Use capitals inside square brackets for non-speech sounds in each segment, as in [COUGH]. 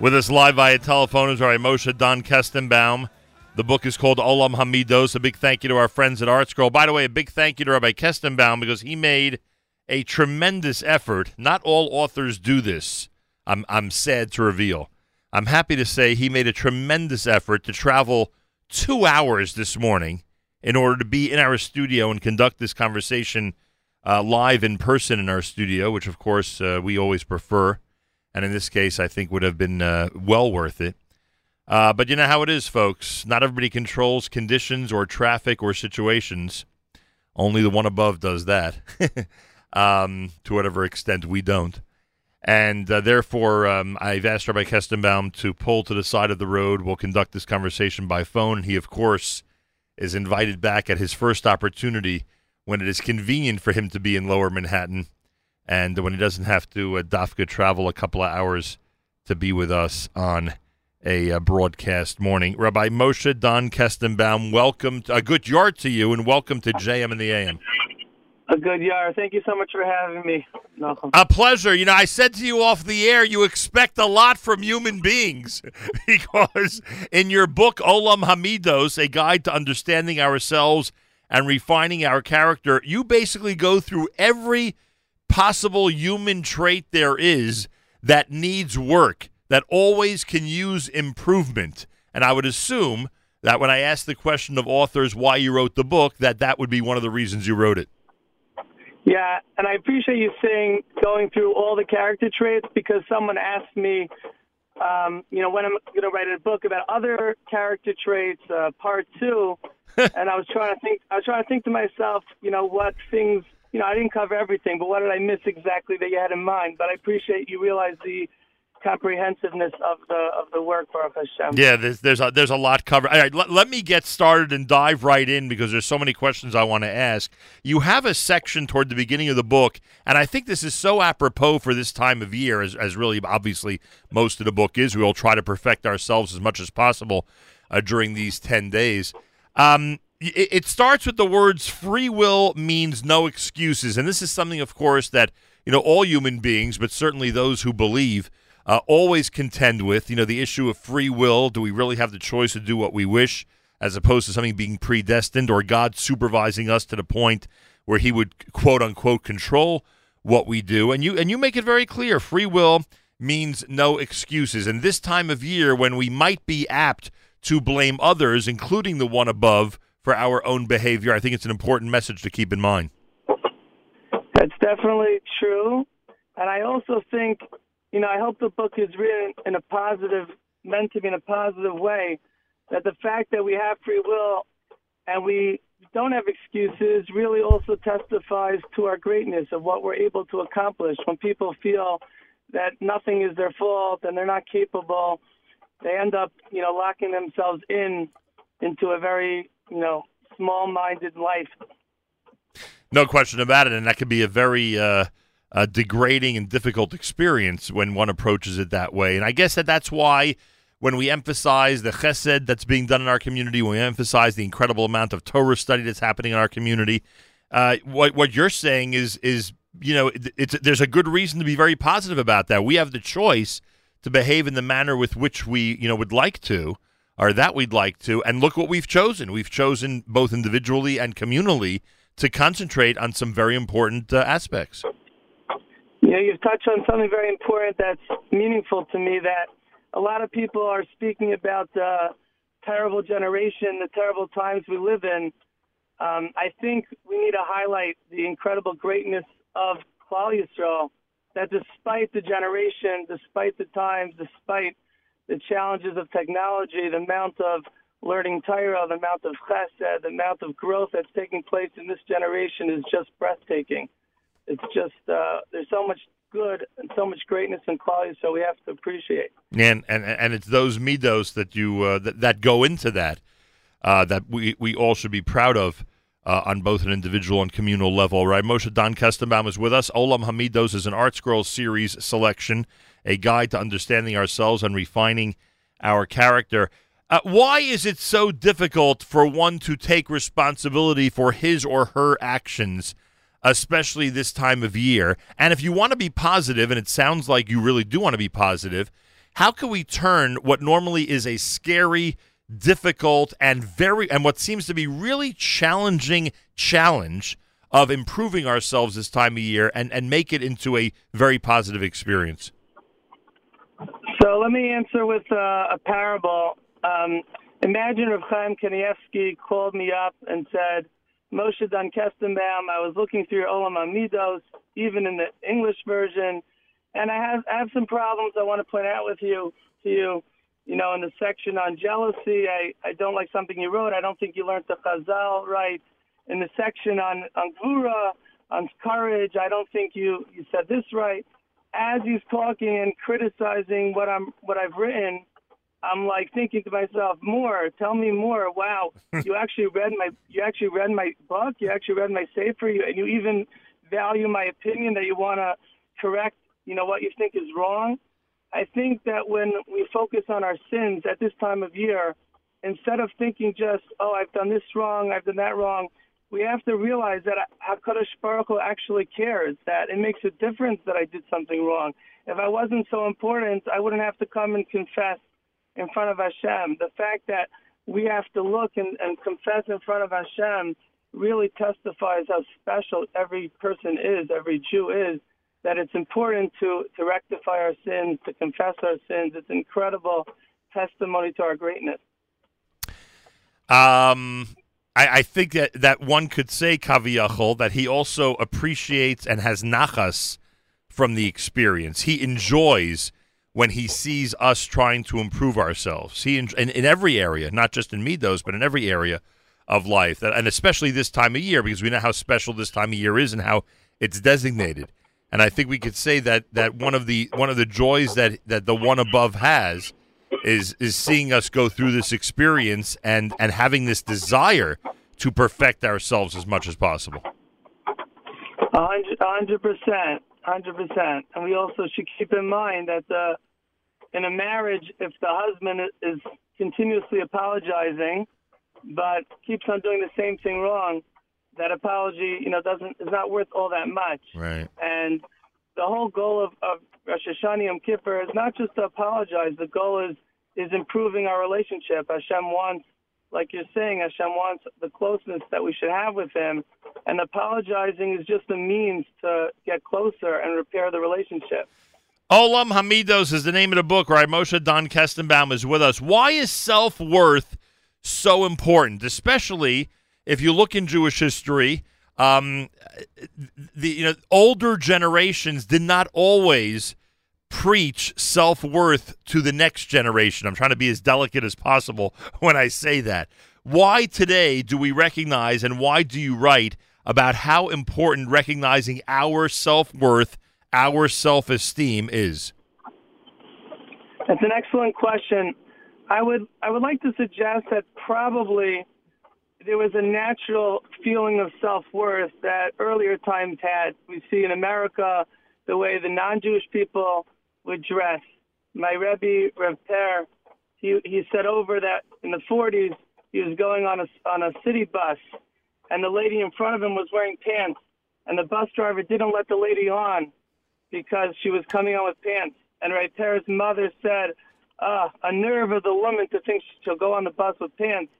With us live via telephone is our Moshe Don Kestenbaum. The book is called Olam Hamidos. A big thank you to our friends at ArtScroll. By the way, a big thank you to Rabbi Kestenbaum because he made a tremendous effort. Not all authors do this. I'm I'm sad to reveal. I'm happy to say he made a tremendous effort to travel two hours this morning in order to be in our studio and conduct this conversation uh, live in person in our studio, which of course uh, we always prefer and in this case, I think would have been uh, well worth it. Uh, but you know how it is, folks. Not everybody controls conditions or traffic or situations. Only the one above does that. [LAUGHS] um, to whatever extent we don't. And uh, therefore, um, I've asked Rabbi Kestenbaum to pull to the side of the road. We'll conduct this conversation by phone. He, of course, is invited back at his first opportunity when it is convenient for him to be in lower Manhattan and when he doesn't have to uh, Dafka travel a couple of hours to be with us on a uh, broadcast morning. Rabbi Moshe Don Kestenbaum, welcome, to, a good yard to you, and welcome to JM in the AM. A good yard. Thank you so much for having me. A pleasure. You know, I said to you off the air, you expect a lot from human beings [LAUGHS] because in your book, Olam Hamidos, A Guide to Understanding Ourselves and Refining Our Character, you basically go through every possible human trait there is that needs work, that always can use improvement. And I would assume that when I ask the question of authors why you wrote the book, that that would be one of the reasons you wrote it. Yeah, and I appreciate you saying going through all the character traits because someone asked me, um, you know, when I'm going to write a book about other character traits, uh, part two, [LAUGHS] and I was trying to think. I was trying to think to myself, you know, what things you know, I didn't cover everything, but what did I miss exactly that you had in mind? But I appreciate you realize the comprehensiveness of the of the work, Baruch Hashem. Yeah, there's there's a, there's a lot covered. All right, let, let me get started and dive right in because there's so many questions I want to ask. You have a section toward the beginning of the book, and I think this is so apropos for this time of year, as, as really obviously most of the book is. We all try to perfect ourselves as much as possible uh, during these ten days. Um, it starts with the words free will means no excuses. And this is something, of course, that, you know, all human beings, but certainly those who believe, uh, always contend with. You know, the issue of free will. Do we really have the choice to do what we wish as opposed to something being predestined or God supervising us to the point where he would quote unquote control what we do? And you and you make it very clear free will means no excuses. And this time of year when we might be apt to blame others, including the one above, for our own behavior. I think it's an important message to keep in mind. That's definitely true. And I also think, you know, I hope the book is written in a positive, meant to be in a positive way, that the fact that we have free will and we don't have excuses really also testifies to our greatness of what we're able to accomplish. When people feel that nothing is their fault and they're not capable, they end up, you know, locking themselves in into a very you know, small minded life. No question about it. And that could be a very uh, uh, degrading and difficult experience when one approaches it that way. And I guess that that's why when we emphasize the chesed that's being done in our community, when we emphasize the incredible amount of Torah study that's happening in our community, uh, what what you're saying is is you know it's there's a good reason to be very positive about that. We have the choice to behave in the manner with which we you know would like to, or that we'd like to. And look what we've chosen. We've chosen both individually and communally to concentrate on some very important uh, aspects. You know, you've touched on something very important that's meaningful to me that a lot of people are speaking about the terrible generation, the terrible times we live in. Um, I think we need to highlight the incredible greatness of Klal Yisrael, that despite the generation, despite the times, despite the challenges of technology, the amount of learning Torah, the amount of chesed, the amount of growth that's taking place in this generation is just breathtaking. It's just uh, there's so much good and so much greatness and quality, so we have to appreciate. And and and it's those midos that you uh, that that go into that uh, that we we all should be proud of. Uh, on both an individual and communal level, right? Moshe Don Kestenbaum is with us. Olam Hamidos is an ArtScroll series selection a guide to understanding ourselves and refining our character. Uh, why is it so difficult for one to take responsibility for his or her actions, especially this time of year? And if you want to be positive, and it sounds like you really do want to be positive, How can we turn what normally is a scary, difficult, and very and what seems to be really challenging challenge of improving ourselves this time of year and, and make it into a very positive experience? So let me answer with uh, a parable. Um, imagine if Chaim Kanievsky called me up and said, Moshe Dan Kestenbaum, I was looking through your Olam Amidos, even in the English version, and I have I have some problems I want to point out with you to you. You know, in the section on jealousy, I, I don't like something you wrote. I don't think you learned the Chazal right. In the section on on Gvura, on courage, I don't think you you said this right. As he's talking and criticizing what I'm what I've written, I'm like thinking to myself, more. Tell me more. Wow, [LAUGHS] you actually read my you actually read my book. You actually read my sefer. You and you even value my opinion that you want to correct. You know what you think is wrong. I think that when we focus on our sins at this time of year, instead of thinking just, oh, I've done this wrong, I've done that wrong, we have to realize that Hakadosh Baruch Hu actually cares. That it makes a difference that I did something wrong. If I wasn't so important, I wouldn't have to come and confess in front of Hashem. The fact that we have to look and, and confess in front of Hashem really testifies how special every person is, every Jew is, that it's important to, to rectify our sins, to confess our sins. It's incredible testimony to our greatness. Um, I, I think that, that one could say, Kaviyachol, that he also appreciates and has nachas from the experience. He enjoys – when he sees us trying to improve ourselves. He in, in, in every area, not just in Midos, but in every area of life, and especially this time of year, because we know how special this time of year is and how it's designated. And I think we could say that that one of the one of the joys that that the one above has is is seeing us go through this experience and and having this desire to perfect ourselves as much as possible. Hundred percent, hundred percent. And we also should keep in mind that uh, in a marriage, if the husband is continuously apologizing, but keeps on doing the same thing wrong, that apology, you know, doesn't is not worth all that much. Right. And the whole goal of, of Rosh Hashanah Yom Kippur is not just to apologize. The goal is is improving our relationship. Hashem wants, like you're saying, Hashem wants the closeness that we should have with Him, and apologizing is just a means to get closer and repair the relationship. Olam Hamidos is the name of the book, right? Moshe Don Kestenbaum is with us. Why is self worth so important, especially if you look in Jewish history? Um, the you know older generations did not always preach self worth to the next generation. I'm trying to be as delicate as possible [LAUGHS] when I say that. Why today do we recognize and why do you write about how important recognizing our self worth our self esteem is? That's an excellent question. I would I would like to suggest that probably there was a natural feeling of self worth that earlier times had. We see in America the way the non Jewish people would dress. My Rebbe Rev Per, he he said over that in the 40s he was going on a on a city bus, and the lady in front of him was wearing pants, and the bus driver didn't let the lady on because she was coming on with pants. And Ray Tara's mother said, uh, a nerve of the woman to think she'll go on the bus with pants.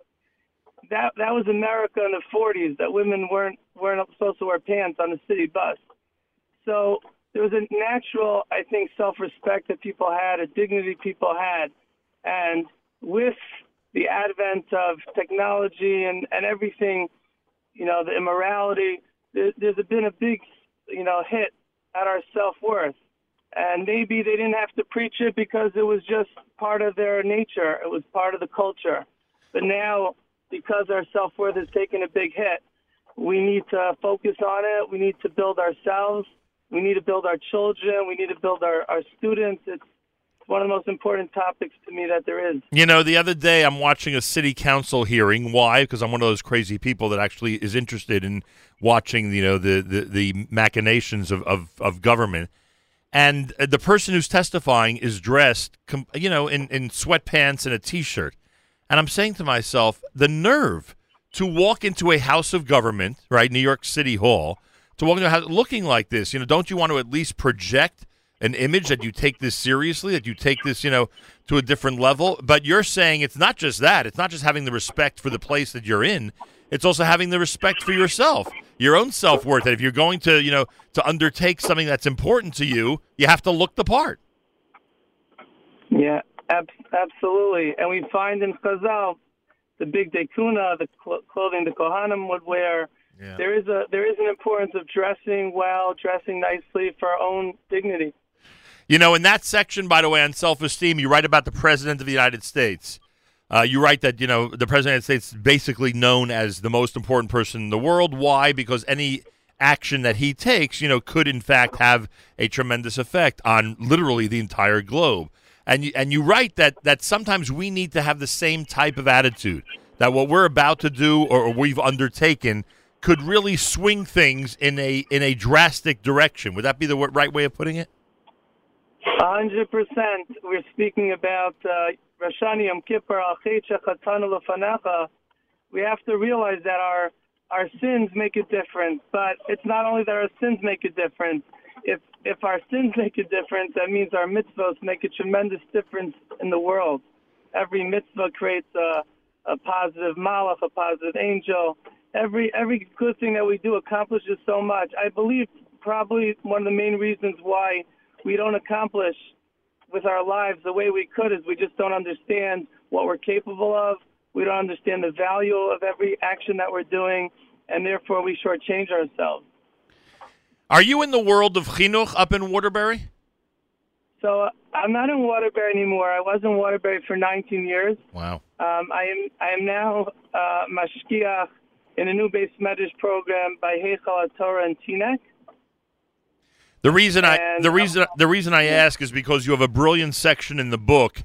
That that was America in the 40s. That women weren't weren't supposed to wear pants on the city bus. So there was a natural, I think, self-respect that people had, a dignity people had, and with the advent of technology and and everything, you know, the immorality, there, there's been a big, you know, hit at our self worth. And maybe they didn't have to preach it because it was just part of their nature, it was part of the culture. But now, because our self worth has taken a big hit, we need to focus on it. We need to build ourselves. We need to build our children. We need to build our, our students. It's one of the most important topics to me that there is. You know, the other day I'm watching a city council hearing. Why? Because I'm one of those crazy people that actually is interested in watching, you know, the the, the machinations of, of, of government. And uh, the person who's testifying is dressed, you know, in, in sweatpants and a t-shirt. And I'm saying to myself, the nerve to walk into a house of government, right, New York City Hall, to walk into a house looking like this. You know, don't you want to at least project an image that you take this seriously, that you take this, you know, to a different level. But you're saying it's not just that. It's not just having the respect for the place that you're in. It's also having the respect for yourself, your own self worth. That if you're going to, you know, to undertake something that's important to you, you have to look the part. Yeah, absolutely. And we find in Chazal the bigdei kehuna, the cl- clothing the Kohanim would wear. Yeah. There is a there is an importance of dressing well, dressing nicely for our own dignity. You know, in that section, by the way, on self esteem, you write about the President of the United States. Uh, you write that, you know, the President of the United States is basically known as the most important person in the world. Why? Because any action that he takes, you know, could in fact have a tremendous effect on literally the entire globe. And you, and you write that, that sometimes we need to have the same type of attitude, that what we're about to do or we've undertaken could really swing things in a in a drastic direction. Would that be the right way of putting it? hundred percent. We're speaking about uh, Rosh Hashanah Yom Kippur Al We have to realize that our our sins make a difference, but it's not only that our sins make a difference. If if our sins make a difference, that means our mitzvahs make a tremendous difference in the world. Every mitzvah creates a, a positive malach, a positive angel. Every every good thing that we do accomplishes so much. I believe probably one of the main reasons why we don't accomplish with our lives the way we could is we just don't understand what we're capable of. We don't understand the value of every action that we're doing, and therefore we shortchange ourselves. Are you in the world of chinuch up in Waterbury? So uh, I'm not in Waterbury anymore. I was in Waterbury for 19 years. Wow. Um, I am I am now uh, mashgiach in a new beis medrash program by Heichal Torah and Teaneck. The reason I the reason the reason I ask is because you have a brilliant section in the book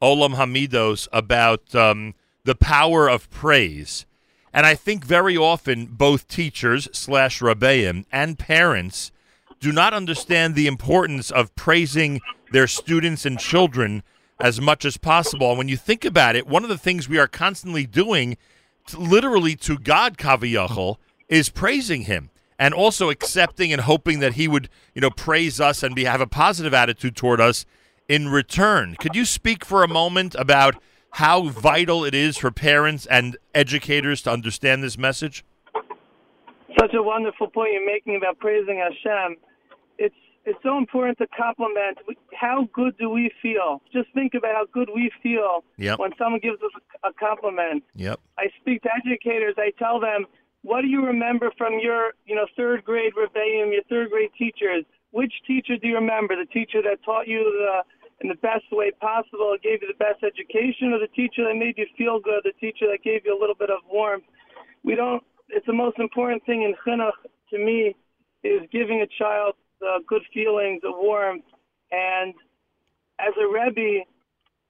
Olam Hamidos about um, the power of praise, and I think very often both teachers slash rabbeim and parents do not understand the importance of praising their students and children as much as possible. And when you think about it, one of the things we are constantly doing, literally to God kaviyachol, is praising Him and also accepting and hoping that he would, you know, praise us and be have a positive attitude toward us in return. Could you speak for a moment about how vital it is for parents and educators to understand this message? Such a wonderful point you're making about praising Hashem. It's it's so important to compliment. How good do we feel? Just think about how good we feel yep. when someone gives us a compliment. Yep. I speak to educators. I tell them what do you remember from your, you know, third grade rebellion, your third grade teachers? Which teacher do you remember? The teacher that taught you the, in the best way possible, gave you the best education, or the teacher that made you feel good, the teacher that gave you a little bit of warmth? We don't. It's the most important thing in chinuch to me is giving a child uh, good feelings, a warmth, and as a rebbe,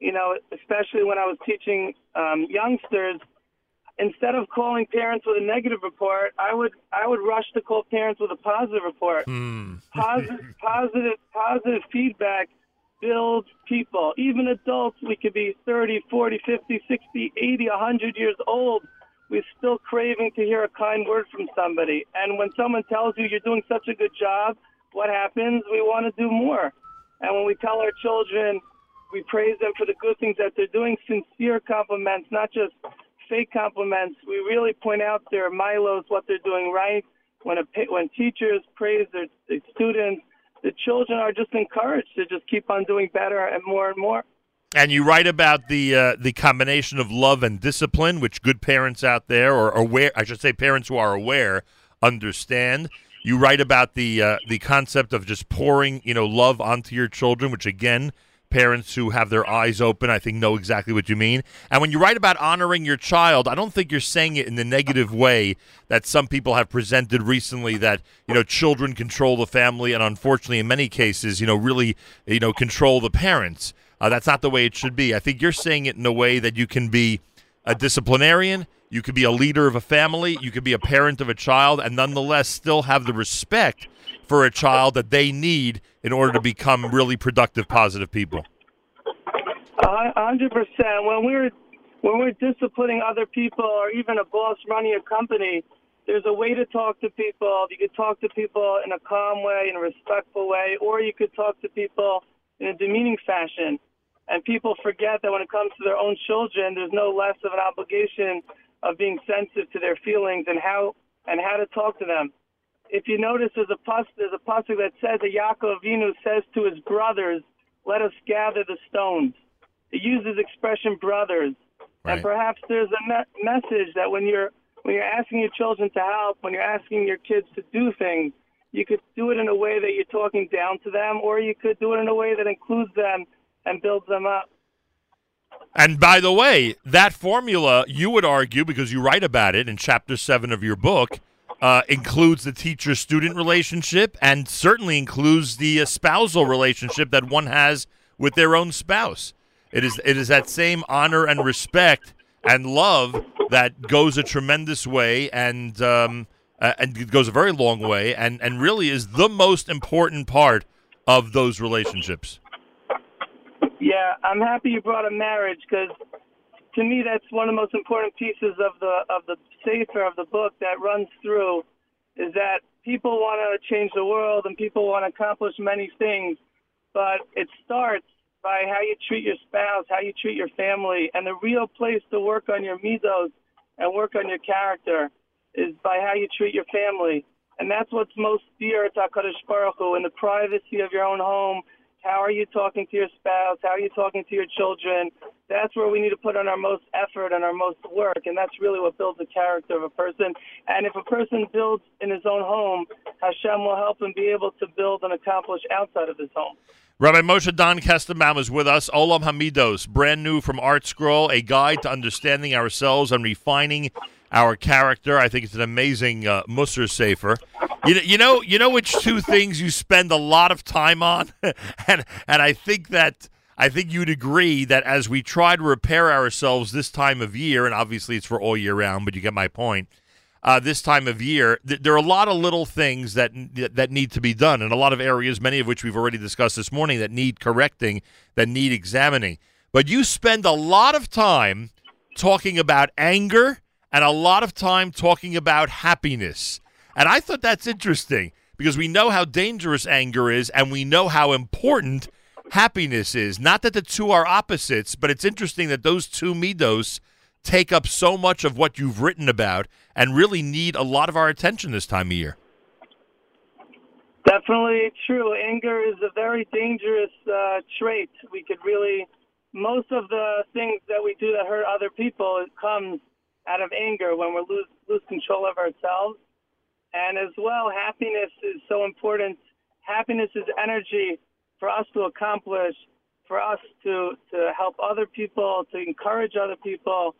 you know, especially when I was teaching um, youngsters, instead of calling parents with a negative report, I would I would rush to call parents with a positive report. Mm. positive, positive, positive feedback builds people. Even adults, we could be 30, 40, 50, 60, 80, 100 years old. We're still craving to hear a kind word from somebody. And when someone tells you you're doing such a good job, what happens? We want to do more. And when we tell our children, we praise them for the good things that they're doing, sincere compliments, not just fake compliments. We really point out their milos, what they're doing right. When a when teachers praise their, their students, children are just encouraged to just keep on doing better and more and more. And you write about the uh, the combination of love and discipline, which good parents out there, or aware, I should say, parents who are aware, understand. You write about the uh, the concept of just pouring, you know, love onto your children, which again parents who have their eyes open, I think, know exactly what you mean. And when you write about honoring your child, I don't think you're saying it in the negative way that some people have presented recently that, you know, children control the family and unfortunately, in many cases, you know, really, you know, control the parents. Uh, that's not the way it should be. I think you're saying it in a way that you can be a disciplinarian, you could be a leader of a family, you could be a parent of a child, and nonetheless still have the respect for a child that they need in order to become really productive, positive people? Hundred percent. When we're when we're disciplining other people, or even a boss running a company, there's a way to talk to people. You could talk to people in a calm way, in a respectful way, or you could talk to people in a demeaning fashion. And people forget that when it comes to their own children, there's no less of an obligation of being sensitive to their feelings and how and how to talk to them. If you notice, there's a pus, there's a pasuk that says that Yaakov Avinu says to his brothers, "Let us gather the stones." It uses expression brothers, Right. and perhaps there's a me- message that when you're when you're asking your children to help, when you're asking your kids to do things, you could do it in a way that you're talking down to them, or you could do it in a way that includes them and builds them up. And by the way, that formula, you would argue, because you write about it in chapter seven of your book, uh, includes the teacher student relationship and certainly includes the spousal relationship that one has with their own spouse. It is, it is that same honor and respect and love that goes a tremendous way and, um, uh, and goes a very long way and, and really is the most important part of those relationships. Yeah, I'm happy you brought up marriage because to me that's one of the most important pieces of the of the sefer of the book that runs through is that people want to change the world and people want to accomplish many things, but it starts by how you treat your spouse, how you treat your family, and the real place to work on your midos and work on your character is by how you treat your family. And that's what's most dear to HaKadosh Baruch Hu, in the privacy of your own home. How are you talking to your spouse? How are you talking to your children? That's where we need to put on our most effort and our most work, and that's really what builds the character of a person. And if a person builds in his own home, Hashem will help him be able to build and accomplish outside of his home. Rabbi Moshe Don Kestenbaum is with us. Olam Hamidos, brand new from ArtScroll, a guide to understanding ourselves and refining our character. I think it's an amazing uh, Musser Sefer. You, know, you know, you know which two things you spend a lot of time on, [LAUGHS] and and I think that I think you'd agree that as we try to repair ourselves this time of year, and obviously it's for all year round, but you get my point. Uh, this time of year, th- there are a lot of little things that that need to be done, in a lot of areas, many of which we've already discussed this morning, that need correcting, that need examining. But you spend a lot of time talking about anger and a lot of time talking about happiness. And I thought that's interesting because we know how dangerous anger is and we know how important happiness is. Not that the two are opposites, but it's interesting that those two midos take up so much of what you've written about and really need a lot of our attention this time of year. Definitely true. Anger is a very dangerous uh, trait. We could really, most of the things that we do that hurt other people, it comes out of anger when we lose lose control of ourselves. And as well, happiness is so important. Happiness is energy for us to accomplish, for us to to help other people, to encourage other people,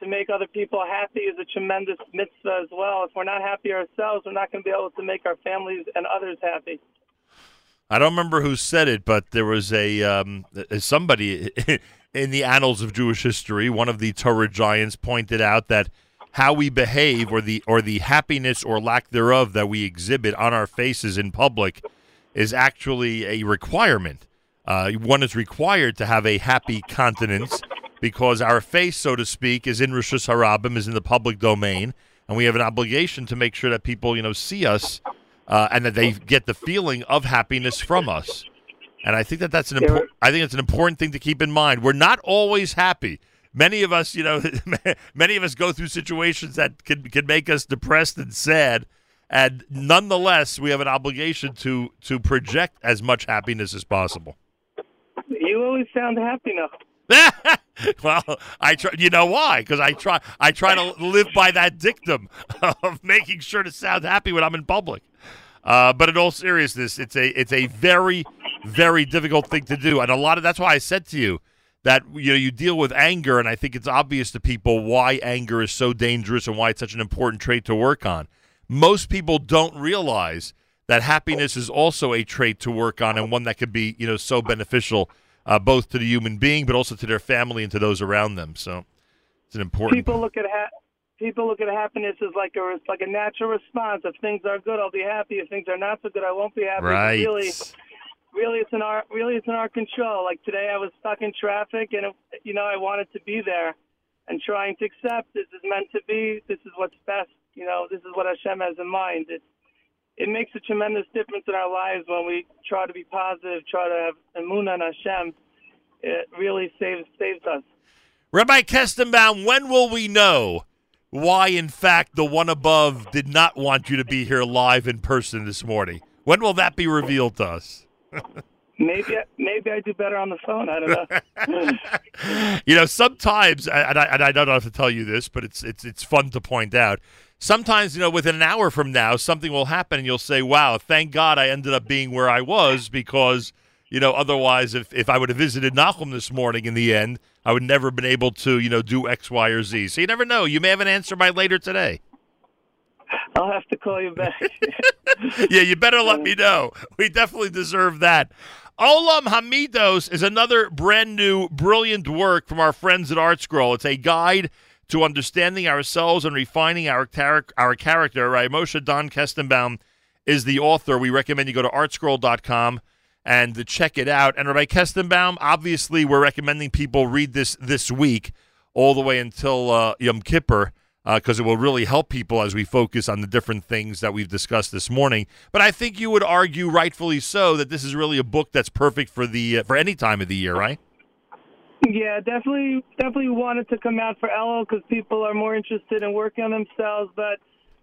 to make other people happy is a tremendous mitzvah as well. If we're not happy ourselves, we're not going to be able to make our families and others happy. I don't remember who said it, but there was a um, somebody [LAUGHS] in the annals of Jewish history. One of the Torah giants pointed out that how we behave, or the or the happiness or lack thereof that we exhibit on our faces in public, is actually a requirement. Uh, one is required to have a happy countenance because our face, so to speak, is in Rishus Harabim, is in the public domain, and we have an obligation to make sure that people, you know, see us uh, and that they get the feeling of happiness from us. And I think that that's an important. I think it's an important thing to keep in mind. We're not always happy. Many of us, you know, [LAUGHS] many of us go through situations that can can make us depressed and sad. And nonetheless, we have an obligation to to project as much happiness as possible. You always sound happy now. [LAUGHS] well, I try. You know why? Because I try. I try to live by that dictum [LAUGHS] of making sure to sound happy when I'm in public. Uh, but in all seriousness, it's a it's a very very difficult thing to do, and a lot of that's why I said to you that you know you deal with anger, and I think it's obvious to people why anger is so dangerous and why it's such an important trait to work on. Most people don't realize that happiness is also a trait to work on and one that could be you know so beneficial uh, both to the human being, but also to their family and to those around them. So it's an important. People look at ha- people look at happiness as like a like a natural response. If things are good, I'll be happy. If things are not so good, I won't be happy. Right. Really, really, it's in our really it's in our control. Like today, I was stuck in traffic, and it, you know I wanted to be there, and trying to accept this is meant to be. This is what's best. You know, this is what Hashem has in mind. It it makes a tremendous difference in our lives when we try to be positive, try to have emunah on Hashem. It really saves saves us. Rabbi Kestenbaum, when will we know why, in fact, the one above did not want you to be here live in person this morning? When will that be revealed to us? Maybe maybe I do better on the phone. I don't know. [LAUGHS] you know, sometimes, and I, and I don't have to tell you this, but it's it's it's fun to point out. Sometimes, you know, within an hour from now, something will happen, and you'll say, "Wow, thank God I ended up being where I was," because you know, otherwise, if if I would have visited Nachum this morning, in the end, I would never have been able to, you know, do X, Y, or Z. So you never know. You may have an answer by later today. I'll have to call you back. [LAUGHS] yeah, you better let me know. We definitely deserve that. Olam Hamidos is another brand new, brilliant work from our friends at ArtScroll. It's a guide to understanding ourselves and refining our, tar- our character. Right? Moshe Don Kestenbaum is the author. We recommend you go to artscroll.com and check it out. And Rabbi Kestenbaum, obviously, we're recommending people read this this week all the way until uh, Yom Kippur because uh, it will really help people as we focus on the different things that we've discussed this morning. But I think you would argue, rightfully so, that this is really a book that's perfect for the uh, for any time of the year, right? Yeah, definitely, definitely wanted to come out for Elul because people are more interested in working on themselves. But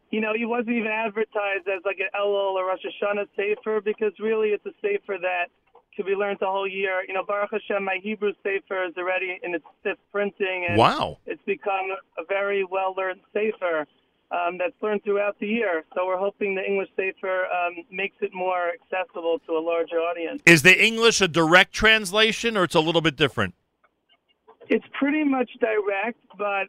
you know, he wasn't even advertised as like an Elul or Rosh Hashanah sefer because really it's a sefer that could be learned the whole year. You know, Baruch Hashem, my Hebrew Sefer is already in its fifth printing, and wow. it's become a very well learned Sefer um, that's learned throughout the year. So we're hoping the English Sefer um, makes it more accessible to a larger audience. Is the English a direct translation, or it's a little bit different? It's pretty much direct, but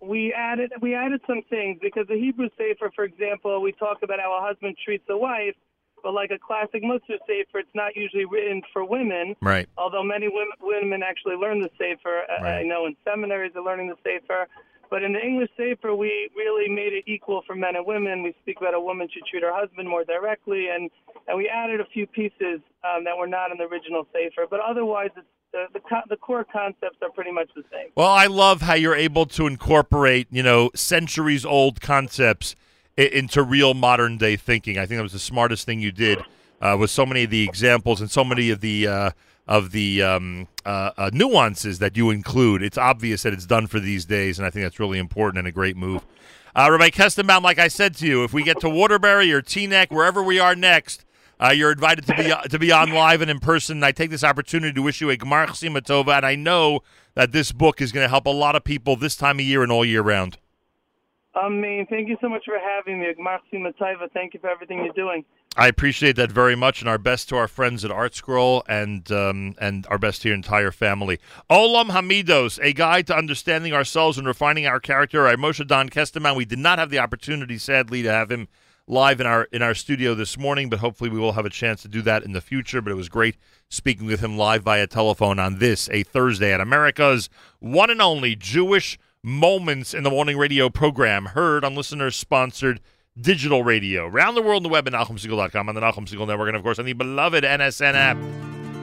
we added we added some things because the Hebrew Sefer, for example, we talk about how a husband treats a wife but like a classic Musar Sefer, it's not usually written for women. Right. Although many women, women actually learn the Sefer. Right. I know in seminaries they're learning the Sefer. But in the English Sefer, we really made it equal for men and women. We speak about a woman should treat her husband more directly, and, and we added a few pieces um, that were not in the original Sefer. But otherwise, it's, the, the, the core concepts are pretty much the same. Well, I love how you're able to incorporate, you know, centuries old concepts into real modern day thinking. I think that was the smartest thing you did uh, with so many of the examples and so many of the uh, of the um, uh, uh, nuances that you include. It's obvious that it's done for these days, and I think that's really important and a great move. Uh, Rabbi Kestenbaum, like I said to you, if we get to Waterbury or Teaneck, wherever we are next, uh, you're invited to be to be on live and in person. And I take this opportunity to wish you a Gmar Chasima Tova, and I know that this book is going to help a lot of people this time of year and all year round. I mean, thank you so much for having me. Thank you for everything you're doing. I appreciate that very much, and our best to our friends at ArtScroll, and um, and our best to your entire family. Olam Hamidos, a guide to understanding ourselves and refining our character. I Moshe Don Kestenbaum. We did not have the opportunity, sadly, to have him live in our in our studio this morning, but hopefully we will have a chance to do that in the future. But it was great speaking with him live via telephone on this a Thursday at America's one and only Jewish moments in the morning radio program heard on listeners sponsored digital radio around the world on the web at NachumSegal.com on the Nachum Segal Network and of course on the beloved NSN app.